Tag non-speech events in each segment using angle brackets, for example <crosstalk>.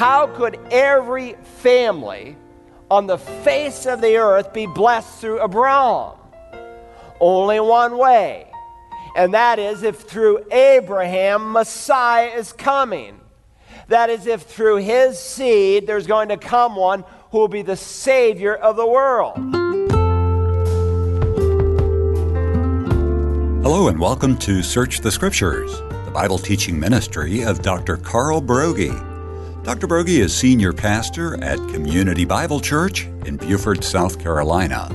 how could every family on the face of the earth be blessed through Abraham? Only one way, and that is if through Abraham Messiah is coming. That is, if through his seed there's going to come one who will be the Savior of the world. Hello, and welcome to Search the Scriptures, the Bible teaching ministry of Dr. Carl Broggi. Dr. Broggi is senior pastor at Community Bible Church in Beaufort, South Carolina.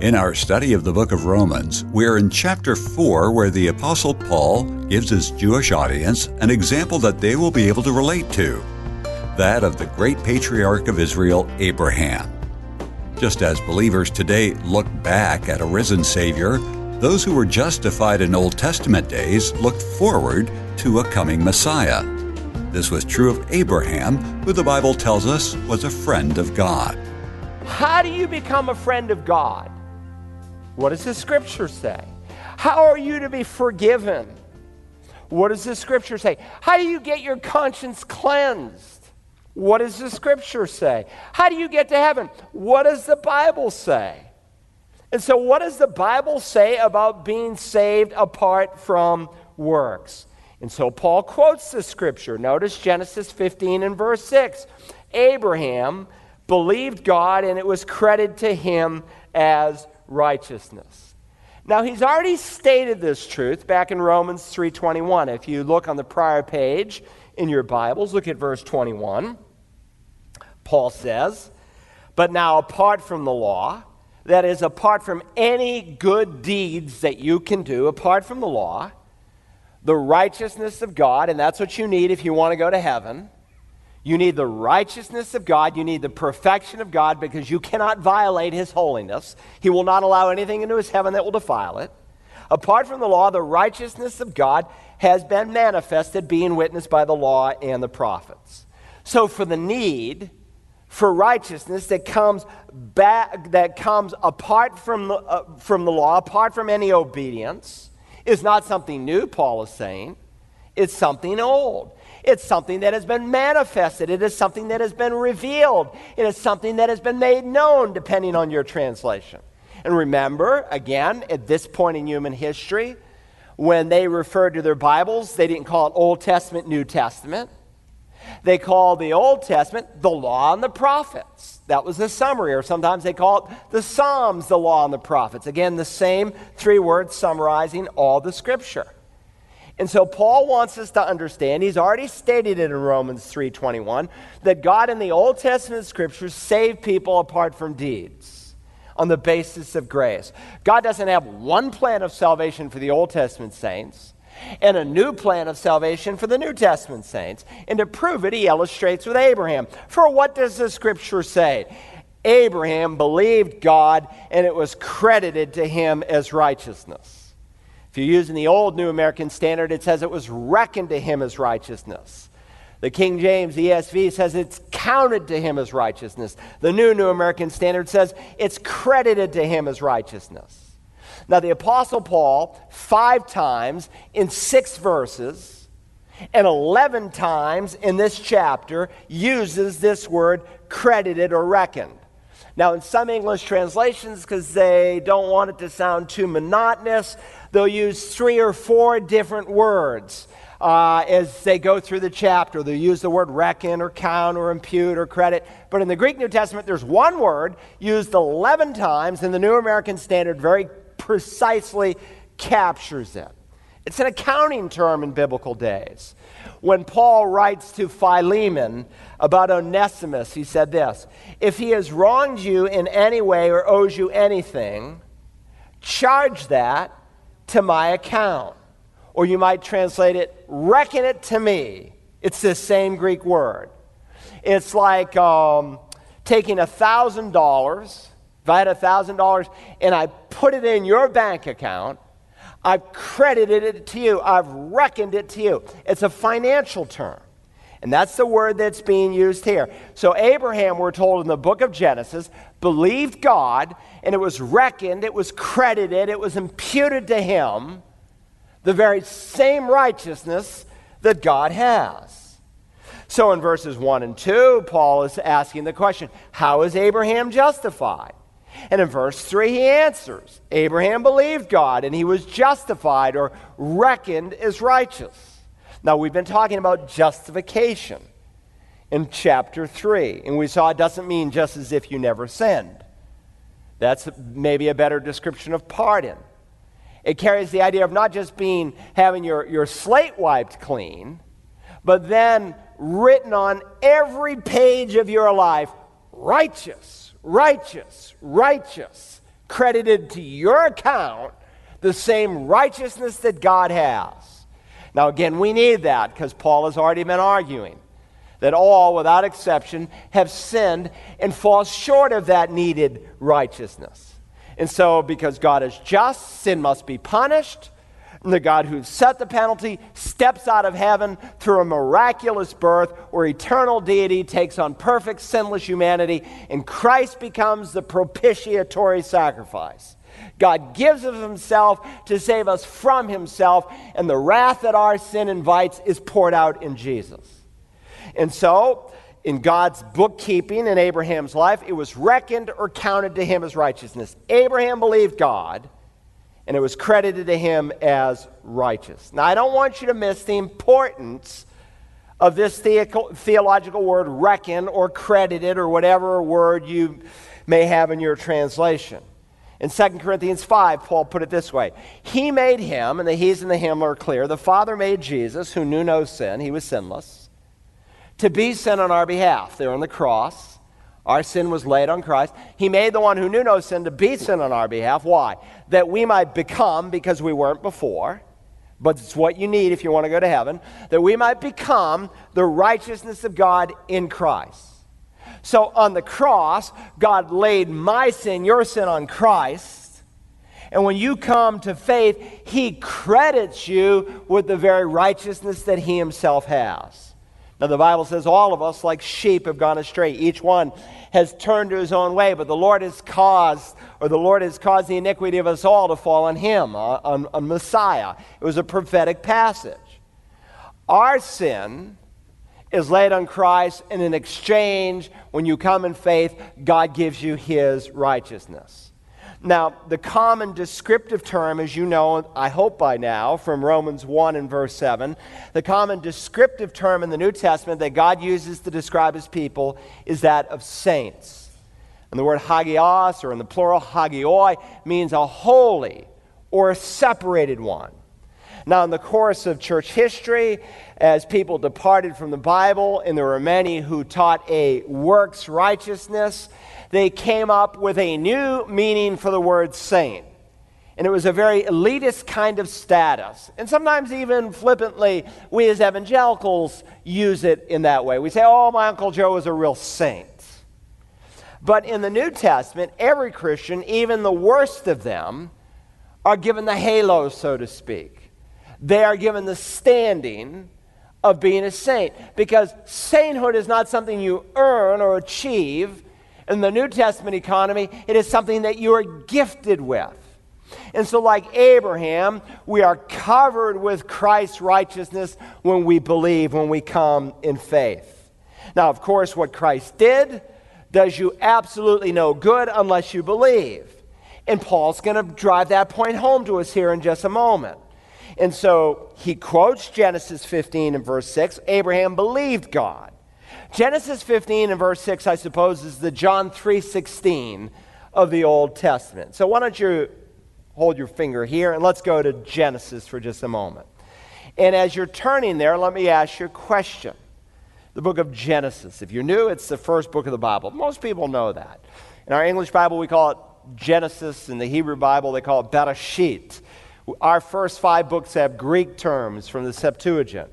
In our study of the book of Romans, we're in chapter 4 where the Apostle Paul gives his Jewish audience an example that they will be able to relate to that of the great patriarch of Israel, Abraham. Just as believers today look back at a risen Savior, those who were justified in Old Testament days looked forward to a coming Messiah. This was true of Abraham, who the Bible tells us was a friend of God. How do you become a friend of God? What does the scripture say? How are you to be forgiven? What does the scripture say? How do you get your conscience cleansed? What does the scripture say? How do you get to heaven? What does the Bible say? And so, what does the Bible say about being saved apart from works? And so Paul quotes the scripture. Notice Genesis 15 and verse 6. Abraham believed God and it was credited to him as righteousness. Now he's already stated this truth back in Romans 3:21. If you look on the prior page in your Bibles, look at verse 21. Paul says, "But now apart from the law, that is apart from any good deeds that you can do apart from the law, the righteousness of God, and that's what you need if you want to go to heaven. You need the righteousness of God. You need the perfection of God because you cannot violate His holiness. He will not allow anything into His heaven that will defile it. Apart from the law, the righteousness of God has been manifested, being witnessed by the law and the prophets. So, for the need for righteousness that comes back, that comes apart from the, uh, from the law, apart from any obedience, is not something new, Paul is saying. It's something old. It's something that has been manifested. It is something that has been revealed. It is something that has been made known, depending on your translation. And remember, again, at this point in human history, when they referred to their Bibles, they didn't call it Old Testament, New Testament. They call the Old Testament the Law and the Prophets. That was the summary, or sometimes they call it the Psalms, the law and the prophets. Again, the same three words summarizing all the scripture. And so Paul wants us to understand, he's already stated it in Romans 3:21, that God in the Old Testament scriptures saved people apart from deeds on the basis of grace. God doesn't have one plan of salvation for the Old Testament saints and a new plan of salvation for the New Testament saints. And to prove it, he illustrates with Abraham. For what does the scripture say? Abraham believed God, and it was credited to him as righteousness. If you're using the old New American Standard, it says it was reckoned to him as righteousness. The King James ESV says it's counted to him as righteousness. The New New American Standard says it's credited to him as righteousness. Now, the Apostle Paul, five times in six verses, and 11 times in this chapter, uses this word credited or reckoned. Now, in some English translations, because they don't want it to sound too monotonous, they'll use three or four different words. Uh, as they go through the chapter. They'll use the word reckon or count or impute or credit. But in the Greek New Testament, there's one word used 11 times in the New American Standard, very precisely captures it. It's an accounting term in biblical days. When Paul writes to Philemon about Onesimus, he said this If he has wronged you in any way or owes you anything, charge that to my account. Or you might translate it, reckon it to me. It's the same Greek word. It's like um, taking a $1,000 if I had $1,000 and I put it in your bank account, I've credited it to you, I've reckoned it to you. It's a financial term. And that's the word that's being used here. So, Abraham, we're told in the book of Genesis, believed God, and it was reckoned, it was credited, it was imputed to him the very same righteousness that God has. So in verses 1 and 2, Paul is asking the question How is Abraham justified? And in verse 3, he answers Abraham believed God and he was justified or reckoned as righteous. Now, we've been talking about justification in chapter 3, and we saw it doesn't mean just as if you never sinned. That's maybe a better description of pardon. It carries the idea of not just being having your, your slate wiped clean, but then written on every page of your life righteous, righteous, righteous, credited to your account the same righteousness that God has. Now, again, we need that because Paul has already been arguing that all, without exception, have sinned and fall short of that needed righteousness. And so, because God is just, sin must be punished. The God who set the penalty steps out of heaven through a miraculous birth where eternal deity takes on perfect sinless humanity, and Christ becomes the propitiatory sacrifice. God gives of himself to save us from himself, and the wrath that our sin invites is poured out in Jesus. And so, in God's bookkeeping in Abraham's life, it was reckoned or counted to him as righteousness. Abraham believed God, and it was credited to him as righteous. Now, I don't want you to miss the importance of this theological word, reckon, or credited, or whatever word you may have in your translation. In 2 Corinthians 5, Paul put it this way He made him, and the he's and the him are clear. The Father made Jesus, who knew no sin, he was sinless, to be sin on our behalf. There on the cross. Our sin was laid on Christ. He made the one who knew no sin to be sin on our behalf. Why? That we might become, because we weren't before, but it's what you need if you want to go to heaven, that we might become the righteousness of God in Christ. So on the cross, God laid my sin, your sin on Christ. And when you come to faith, He credits you with the very righteousness that He Himself has. Now, the Bible says all of us, like sheep, have gone astray. Each one has turned to his own way, but the Lord has caused, or the Lord has caused the iniquity of us all to fall on him, uh, on, on Messiah. It was a prophetic passage. Our sin is laid on Christ, and in exchange, when you come in faith, God gives you his righteousness. Now, the common descriptive term, as you know, I hope by now, from Romans 1 and verse 7, the common descriptive term in the New Testament that God uses to describe his people is that of saints. And the word hagios, or in the plural hagioi, means a holy or a separated one. Now, in the course of church history, as people departed from the Bible, and there were many who taught a works righteousness, they came up with a new meaning for the word saint. And it was a very elitist kind of status. And sometimes, even flippantly, we as evangelicals use it in that way. We say, oh, my Uncle Joe is a real saint. But in the New Testament, every Christian, even the worst of them, are given the halo, so to speak they are given the standing of being a saint. Because sainthood is not something you earn or achieve. In the New Testament economy, it is something that you are gifted with. And so, like Abraham, we are covered with Christ's righteousness when we believe, when we come in faith. Now, of course, what Christ did does you absolutely no good unless you believe. And Paul's going to drive that point home to us here in just a moment. And so he quotes Genesis 15 and verse 6 Abraham believed God. Genesis 15 and verse 6, I suppose, is the John 3:16 of the Old Testament. So why don't you hold your finger here and let's go to Genesis for just a moment. And as you're turning there, let me ask you a question. The book of Genesis. If you're new, it's the first book of the Bible. Most people know that. In our English Bible, we call it Genesis. In the Hebrew Bible, they call it Bereshit. Our first five books have Greek terms from the Septuagint.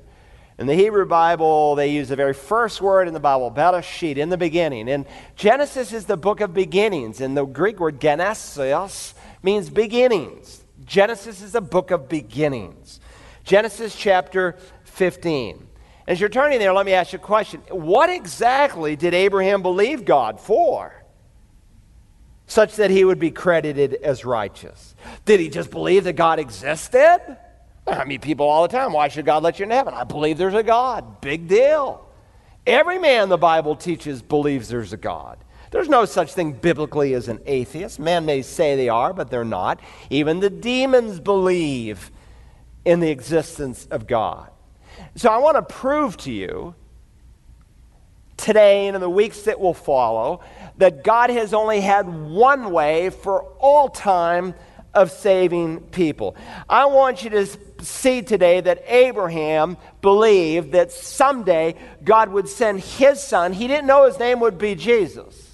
In the Hebrew Bible, they use the very first word in the Bible, Bereshit, in the beginning. And Genesis is the book of beginnings. And the Greek word genesis means beginnings. Genesis is a book of beginnings. Genesis chapter 15. As you're turning there, let me ask you a question. What exactly did Abraham believe God for? Such that he would be credited as righteous? Did he just believe that God existed? I meet people all the time. Why should God let you into heaven? I believe there's a God. Big deal. Every man, the Bible teaches, believes there's a God. There's no such thing biblically as an atheist. Man may say they are, but they're not. Even the demons believe in the existence of God. So I want to prove to you today and in the weeks that will follow that God has only had one way for all time of saving people. I want you to see today that Abraham believed that someday God would send his son. He didn't know his name would be Jesus.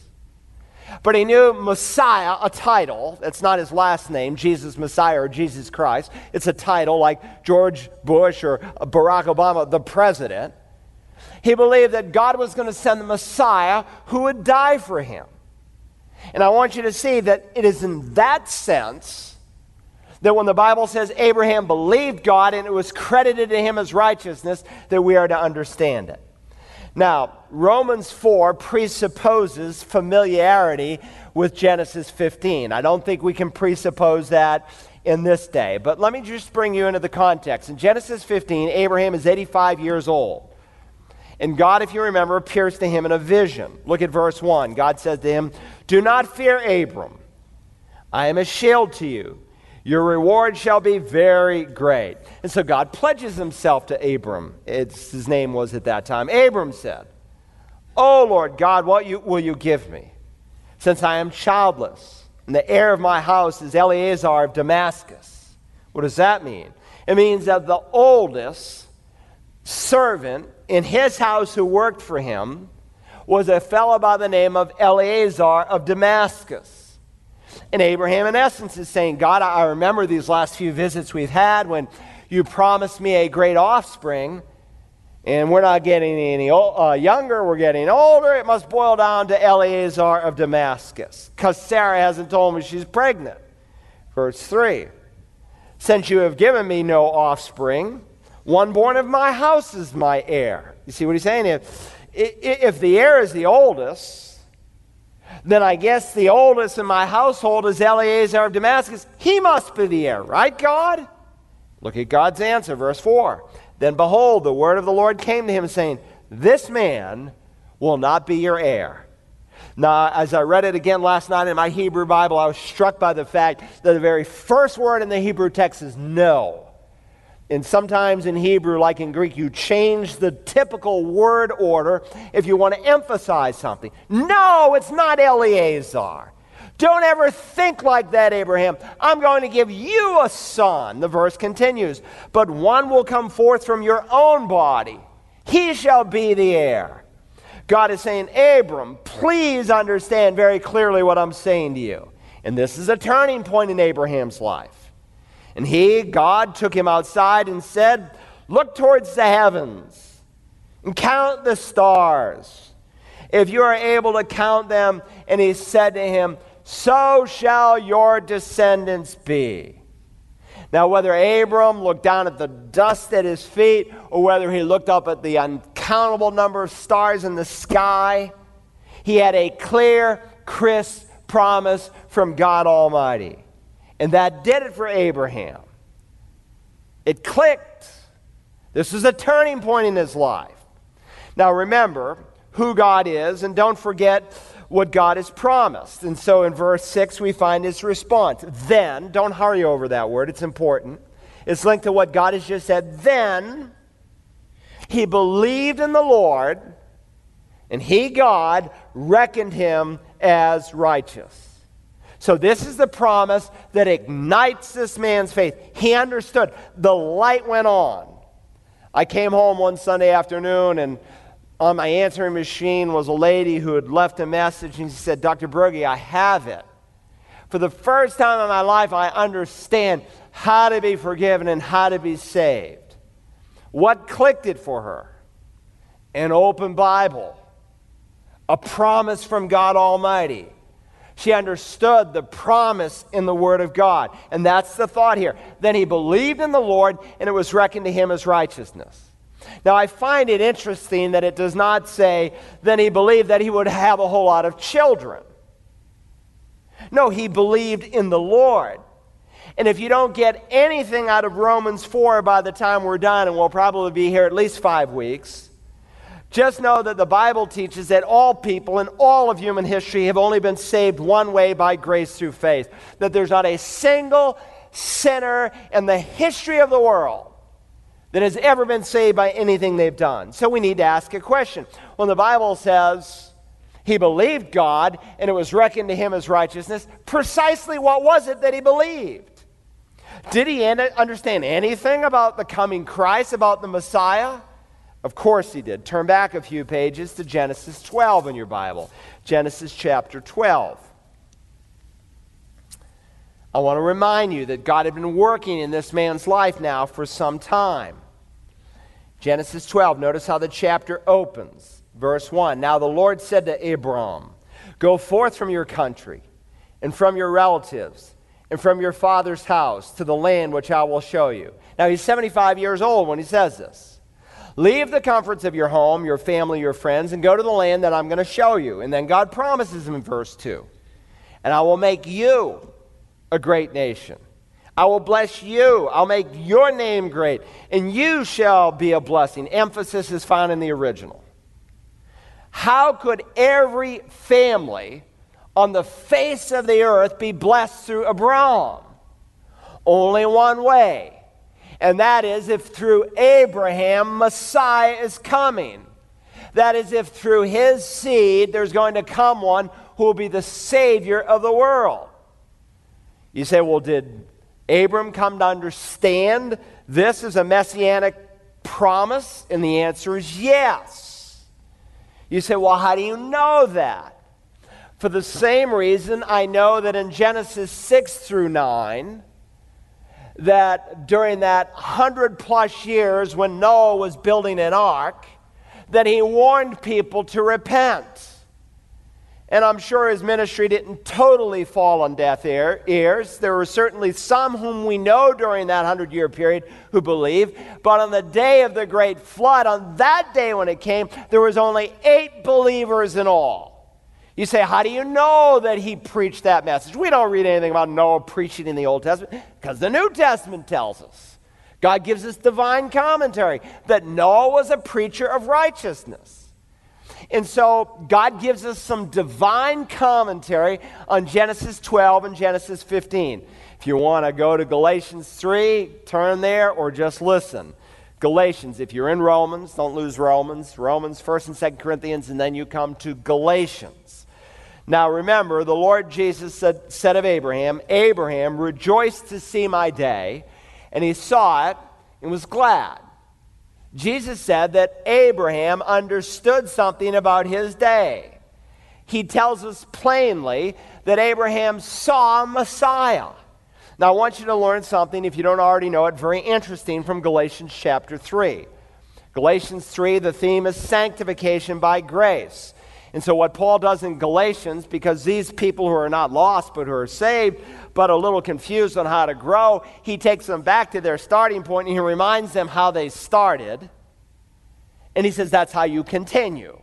But he knew Messiah, a title. That's not his last name, Jesus Messiah or Jesus Christ. It's a title like George Bush or Barack Obama, the president. He believed that God was going to send the Messiah who would die for him. And I want you to see that it is in that sense that when the Bible says Abraham believed God and it was credited to him as righteousness, that we are to understand it. Now, Romans 4 presupposes familiarity with Genesis 15. I don't think we can presuppose that in this day, but let me just bring you into the context. In Genesis 15, Abraham is 85 years old. And God, if you remember, appears to him in a vision. Look at verse 1. God says to him, Do not fear, Abram. I am a shield to you your reward shall be very great. And so God pledges himself to Abram. It's, his name was at that time. Abram said, Oh Lord God, what you, will you give me? Since I am childless, and the heir of my house is Eleazar of Damascus. What does that mean? It means that the oldest servant in his house who worked for him was a fellow by the name of Eleazar of Damascus. And Abraham, in essence, is saying, God, I remember these last few visits we've had when you promised me a great offspring, and we're not getting any uh, younger, we're getting older. It must boil down to Eleazar of Damascus, because Sarah hasn't told me she's pregnant. Verse 3 Since you have given me no offspring, one born of my house is my heir. You see what he's saying? If, if the heir is the oldest, then I guess the oldest in my household is Eleazar of Damascus. He must be the heir, right, God? Look at God's answer, verse 4. Then behold, the word of the Lord came to him, saying, This man will not be your heir. Now, as I read it again last night in my Hebrew Bible, I was struck by the fact that the very first word in the Hebrew text is no. And sometimes in Hebrew, like in Greek, you change the typical word order if you want to emphasize something. No, it's not Eleazar. Don't ever think like that, Abraham. I'm going to give you a son. The verse continues. But one will come forth from your own body, he shall be the heir. God is saying, Abram, please understand very clearly what I'm saying to you. And this is a turning point in Abraham's life. And he, God, took him outside and said, Look towards the heavens and count the stars. If you are able to count them, and he said to him, So shall your descendants be. Now, whether Abram looked down at the dust at his feet or whether he looked up at the uncountable number of stars in the sky, he had a clear, crisp promise from God Almighty. And that did it for Abraham. It clicked. This is a turning point in his life. Now remember who God is, and don't forget what God has promised. And so in verse 6, we find his response. Then, don't hurry over that word, it's important. It's linked to what God has just said. Then he believed in the Lord, and he, God, reckoned him as righteous. So, this is the promise that ignites this man's faith. He understood. The light went on. I came home one Sunday afternoon, and on my answering machine was a lady who had left a message, and she said, Dr. Broggi, I have it. For the first time in my life, I understand how to be forgiven and how to be saved. What clicked it for her? An open Bible, a promise from God Almighty she understood the promise in the Word of God. And that's the thought here. Then he believed in the Lord, and it was reckoned to him as righteousness. Now, I find it interesting that it does not say, then he believed that he would have a whole lot of children. No, he believed in the Lord. And if you don't get anything out of Romans 4 by the time we're done, and we'll probably be here at least five weeks, Just know that the Bible teaches that all people in all of human history have only been saved one way by grace through faith. That there's not a single sinner in the history of the world that has ever been saved by anything they've done. So we need to ask a question. When the Bible says he believed God and it was reckoned to him as righteousness, precisely what was it that he believed? Did he understand anything about the coming Christ, about the Messiah? Of course he did. Turn back a few pages to Genesis 12 in your Bible. Genesis chapter 12. I want to remind you that God had been working in this man's life now for some time. Genesis 12, notice how the chapter opens. Verse 1 Now the Lord said to Abram, Go forth from your country and from your relatives and from your father's house to the land which I will show you. Now he's 75 years old when he says this. Leave the comforts of your home, your family, your friends, and go to the land that I'm going to show you. And then God promises him in verse 2 And I will make you a great nation. I will bless you. I'll make your name great, and you shall be a blessing. Emphasis is found in the original. How could every family on the face of the earth be blessed through Abraham? Only one way and that is if through Abraham, Messiah is coming. That is, if through his seed there's going to come one who will be the Savior of the world. You say, well, did Abram come to understand this is a messianic promise? And the answer is yes. You say, well, how do you know that? For the same reason, I know that in Genesis 6 through 9, that during that hundred plus years when Noah was building an ark, that he warned people to repent. And I'm sure his ministry didn't totally fall on deaf ears. There were certainly some whom we know during that hundred year period who believed. But on the day of the great flood, on that day when it came, there was only eight believers in all. You say, How do you know that he preached that message? We don't read anything about Noah preaching in the Old Testament because the New Testament tells us. God gives us divine commentary that Noah was a preacher of righteousness. And so God gives us some divine commentary on Genesis 12 and Genesis 15. If you want to go to Galatians 3, turn there or just listen. Galatians, if you're in Romans, don't lose Romans. Romans, 1st and 2nd Corinthians, and then you come to Galatians. Now remember, the Lord Jesus said, said of Abraham, Abraham rejoiced to see my day, and he saw it and was glad. Jesus said that Abraham understood something about his day. He tells us plainly that Abraham saw Messiah. Now, I want you to learn something, if you don't already know it, very interesting from Galatians chapter 3. Galatians 3, the theme is sanctification by grace. And so, what Paul does in Galatians, because these people who are not lost but who are saved, but a little confused on how to grow, he takes them back to their starting point and he reminds them how they started. And he says, That's how you continue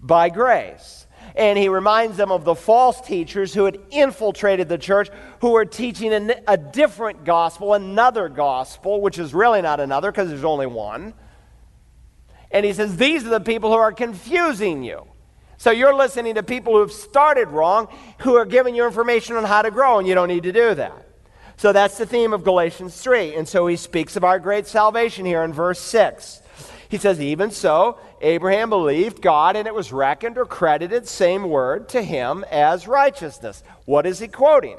by grace. And he reminds them of the false teachers who had infiltrated the church, who were teaching a, a different gospel, another gospel, which is really not another because there's only one. And he says, These are the people who are confusing you. So you're listening to people who have started wrong, who are giving you information on how to grow, and you don't need to do that. So that's the theme of Galatians 3. And so he speaks of our great salvation here in verse 6. He says, Even so, Abraham believed God, and it was reckoned or credited, same word, to him as righteousness. What is he quoting?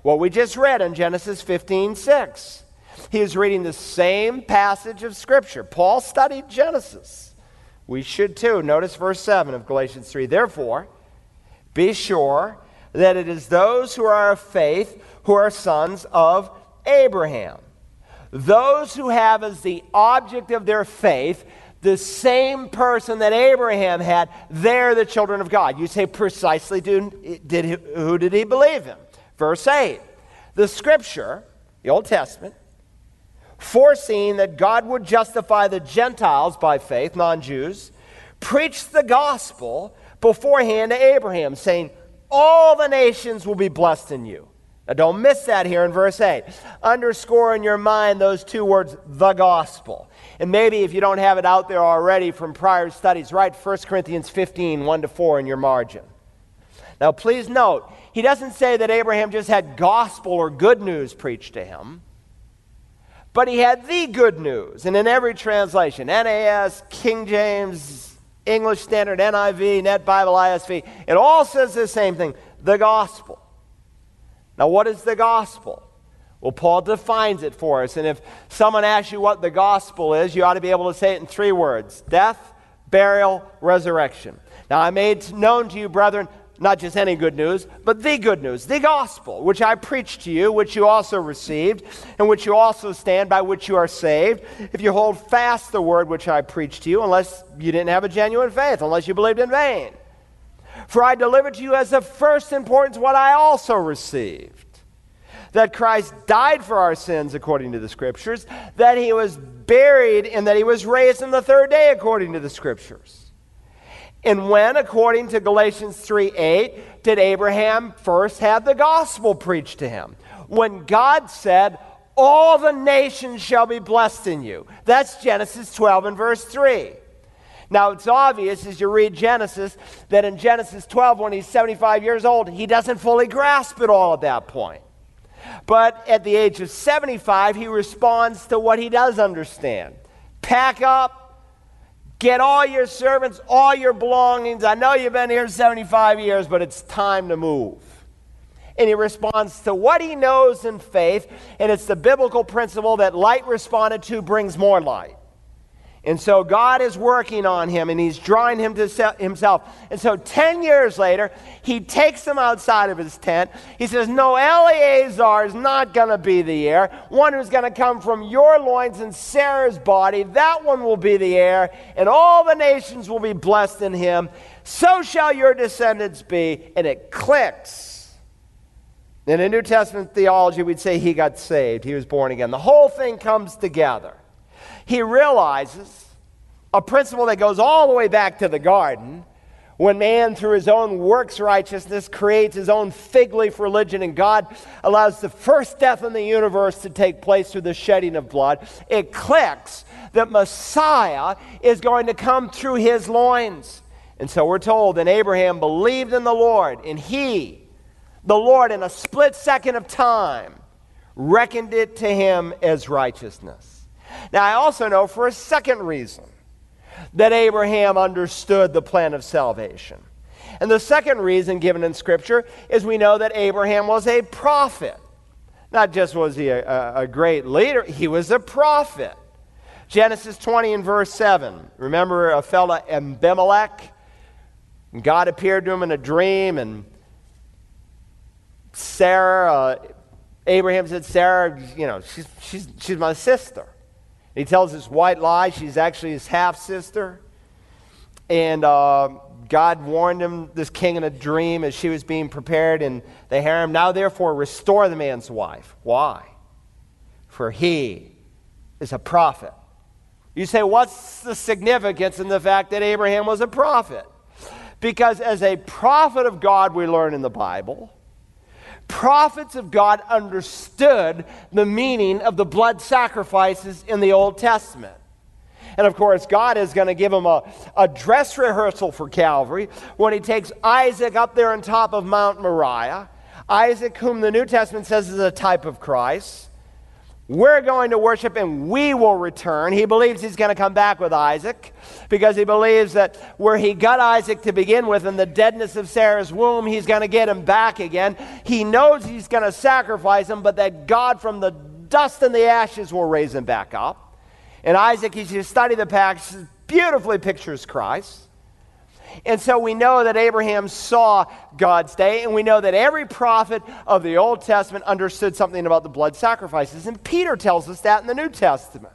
What we just read in Genesis 15 6. He is reading the same passage of Scripture. Paul studied Genesis. We should too. Notice verse 7 of Galatians 3. Therefore, be sure that it is those who are of faith who are sons of Abraham. Those who have as the object of their faith the same person that Abraham had, they're the children of God. You say, precisely, did, who did he believe in? Verse 8. The scripture, the Old Testament, foreseeing that God would justify the Gentiles by faith, non Jews, preached the gospel beforehand to Abraham, saying, All the nations will be blessed in you. Now, don't miss that here in verse 8. Underscore in your mind those two words, the gospel. And maybe if you don't have it out there already from prior studies, write 1 Corinthians 15, 1 to 4 in your margin. Now, please note, he doesn't say that Abraham just had gospel or good news preached to him, but he had the good news. And in every translation, NAS, King James, English Standard, NIV, Net Bible, ISV, it all says the same thing the gospel. Now, what is the gospel? Well, Paul defines it for us. And if someone asks you what the gospel is, you ought to be able to say it in three words death, burial, resurrection. Now, I made known to you, brethren, not just any good news, but the good news, the gospel, which I preached to you, which you also received, and which you also stand, by which you are saved, if you hold fast the word which I preached to you, unless you didn't have a genuine faith, unless you believed in vain. For I delivered to you as of first importance what I also received that Christ died for our sins according to the Scriptures, that he was buried, and that he was raised on the third day according to the Scriptures. And when, according to Galatians 3 8, did Abraham first have the gospel preached to him? When God said, All the nations shall be blessed in you. That's Genesis 12 and verse 3. Now, it's obvious as you read Genesis that in Genesis 12, when he's 75 years old, he doesn't fully grasp it all at that point. But at the age of 75, he responds to what he does understand. Pack up, get all your servants, all your belongings. I know you've been here 75 years, but it's time to move. And he responds to what he knows in faith, and it's the biblical principle that light responded to brings more light. And so God is working on him and he's drawing him to himself. And so 10 years later, he takes him outside of his tent. He says, No, Eleazar is not going to be the heir. One who's going to come from your loins and Sarah's body, that one will be the heir, and all the nations will be blessed in him. So shall your descendants be. And it clicks. In a New Testament theology, we'd say he got saved, he was born again. The whole thing comes together he realizes a principle that goes all the way back to the garden when man, through his own works righteousness, creates his own fig leaf religion, and God allows the first death in the universe to take place through the shedding of blood, it clicks that Messiah is going to come through his loins. And so we're told, and Abraham believed in the Lord, and he, the Lord, in a split second of time, reckoned it to him as righteousness. Now, I also know for a second reason that Abraham understood the plan of salvation. And the second reason given in Scripture is we know that Abraham was a prophet. Not just was he a, a, great leader, he was a prophet. Genesis 20 and verse 7. Remember a fellow Abimelech? God appeared to him in a dream, and Sarah, uh, Abraham said, Sarah, you know, she's, she's, she's my sister. He tells this white lie. She's actually his half sister. And uh, God warned him, this king, in a dream as she was being prepared in the harem. Now, therefore, restore the man's wife. Why? For he is a prophet. You say, what's the significance in the fact that Abraham was a prophet? Because as a prophet of God, we learn in the Bible, prophets of God understood the meaning of the blood sacrifices in the Old Testament. And of course, God is going to give them a, a dress rehearsal for Calvary when he takes Isaac up there on top of Mount Moriah. Isaac, whom the New Testament says is a type of Christ. We're going to worship and we will return. He believes he's going to come back with Isaac because he believes that where he got Isaac to begin with in the deadness of Sarah's womb, he's going to get him back again. He knows he's going to sacrifice him, but that God from the dust and the ashes will raise him back up. And Isaac, as you study the passage, beautifully pictures Christ. And so we know that Abraham saw God's day, and we know that every prophet of the Old Testament understood something about the blood sacrifices. And Peter tells us that in the New Testament.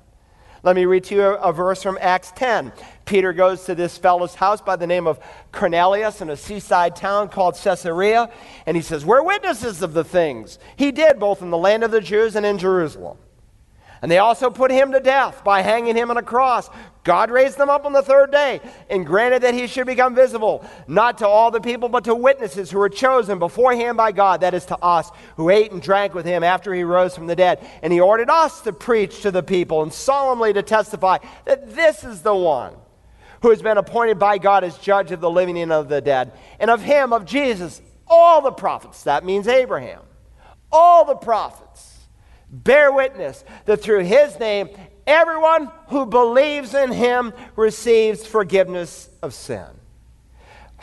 Let me read to you a, a, verse from Acts 10. Peter goes to this fellow's house by the name of Cornelius in a seaside town called Caesarea, and he says, We're witnesses of the things he did both in the land of the Jews and in Jerusalem And they also put him to death by hanging him on a cross. God raised them up on the third day and granted that he should become visible, not to all the people, but to witnesses who were chosen beforehand by God, that is, to us, who ate and drank with him after he rose from the dead. And he ordered us to preach to the people and solemnly to testify that this is the one who has been appointed by God as judge of the living and of the dead. And of him, of Jesus, all the prophets, that means Abraham, all the prophets bear witness that through his name, everyone who believes in him receives forgiveness of sin.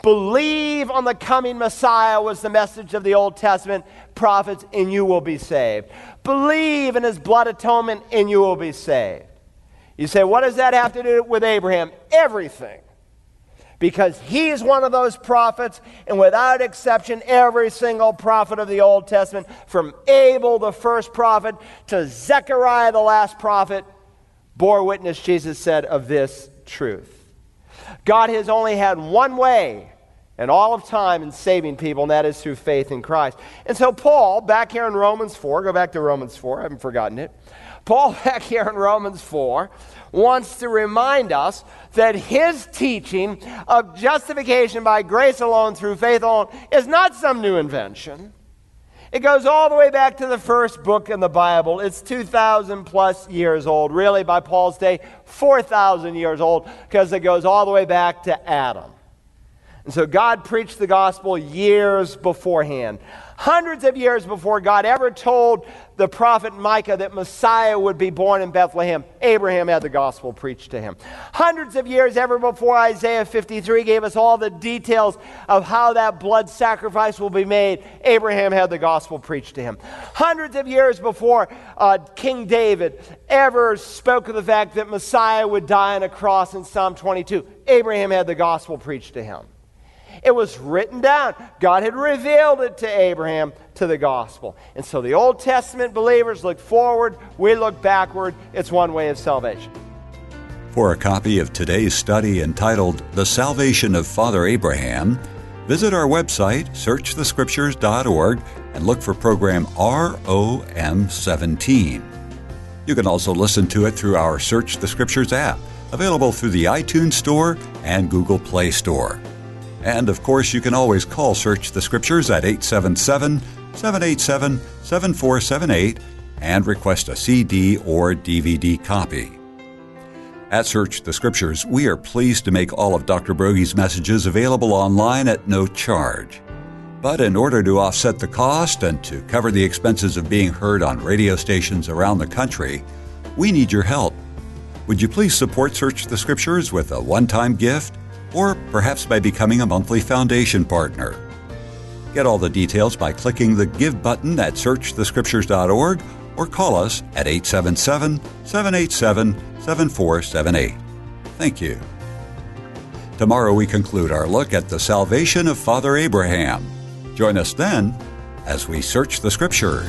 Believe on the coming Messiah was the message of the Old Testament prophets, and you will be saved. Believe in his blood atonement, and you will be saved. You say, what does that have to do with Abraham? Everything because he's one of those prophets, and without exception, every single prophet of the Old Testament, from Abel, the first prophet, to Zechariah, the last prophet, bore witness, Jesus said, of this truth. God has only had one way in all of time in saving people, and that is through faith in Christ. And so, Paul, back here in Romans 4, go back to Romans 4, I haven't forgotten it. Paul, <laughs> back here in Romans 4, wants to remind us that his teaching of justification by grace alone through faith alone is not some new invention. It goes all the way back to the first book in the Bible. It's 2,000 plus years old. Really, by Paul's day, 4,000 years old, because it goes all the way back to Adam. And so God preached the gospel years beforehand. Hundreds of years before God ever told the prophet Micah that Messiah would be born in Bethlehem, Abraham had the gospel preached to him. Hundreds of years ever before Isaiah 53 gave us all the details of how that blood sacrifice will be made, Abraham had the gospel preached to him. Hundreds of years before uh, King David ever spoke of the fact that Messiah would die on a cross in Psalm 22, Abraham had the gospel preached to him. It was written down. God had revealed it to Abraham to the gospel. And so the Old Testament believers look forward, we look backward. It's one way of salvation. For a copy of today's study entitled The Salvation of Father Abraham, visit our website, searchthescriptures.org, and look for program ROM 17. You can also listen to it through our Search the Scriptures app, available through the iTunes Store and Google Play Store. And of course, you can always call Search the Scriptures at 877 787 7478 and request a CD or DVD copy. At Search the Scriptures, we are pleased to make all of Dr. Broggi's messages available online at no charge. But in order to offset the cost and to cover the expenses of being heard on radio stations around the country, we need your help. Would you please support Search the Scriptures with a one time gift? Or perhaps by becoming a monthly foundation partner. Get all the details by clicking the Give button at searchthescriptures.org or call us at 877 787 7478. Thank you. Tomorrow we conclude our look at the salvation of Father Abraham. Join us then as we search the Scriptures.